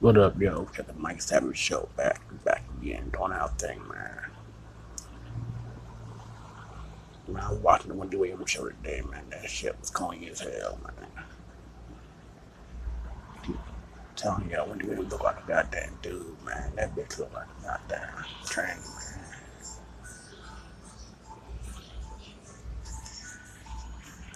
What up, yo? Got the Mike Savage show back, back again, doing our thing, man. Man, I was watching the Wendy Williams show today, man. That shit was corny as hell, man. telling y'all, Wendy Williams look like a goddamn dude, man. That bitch look like a goddamn tranny.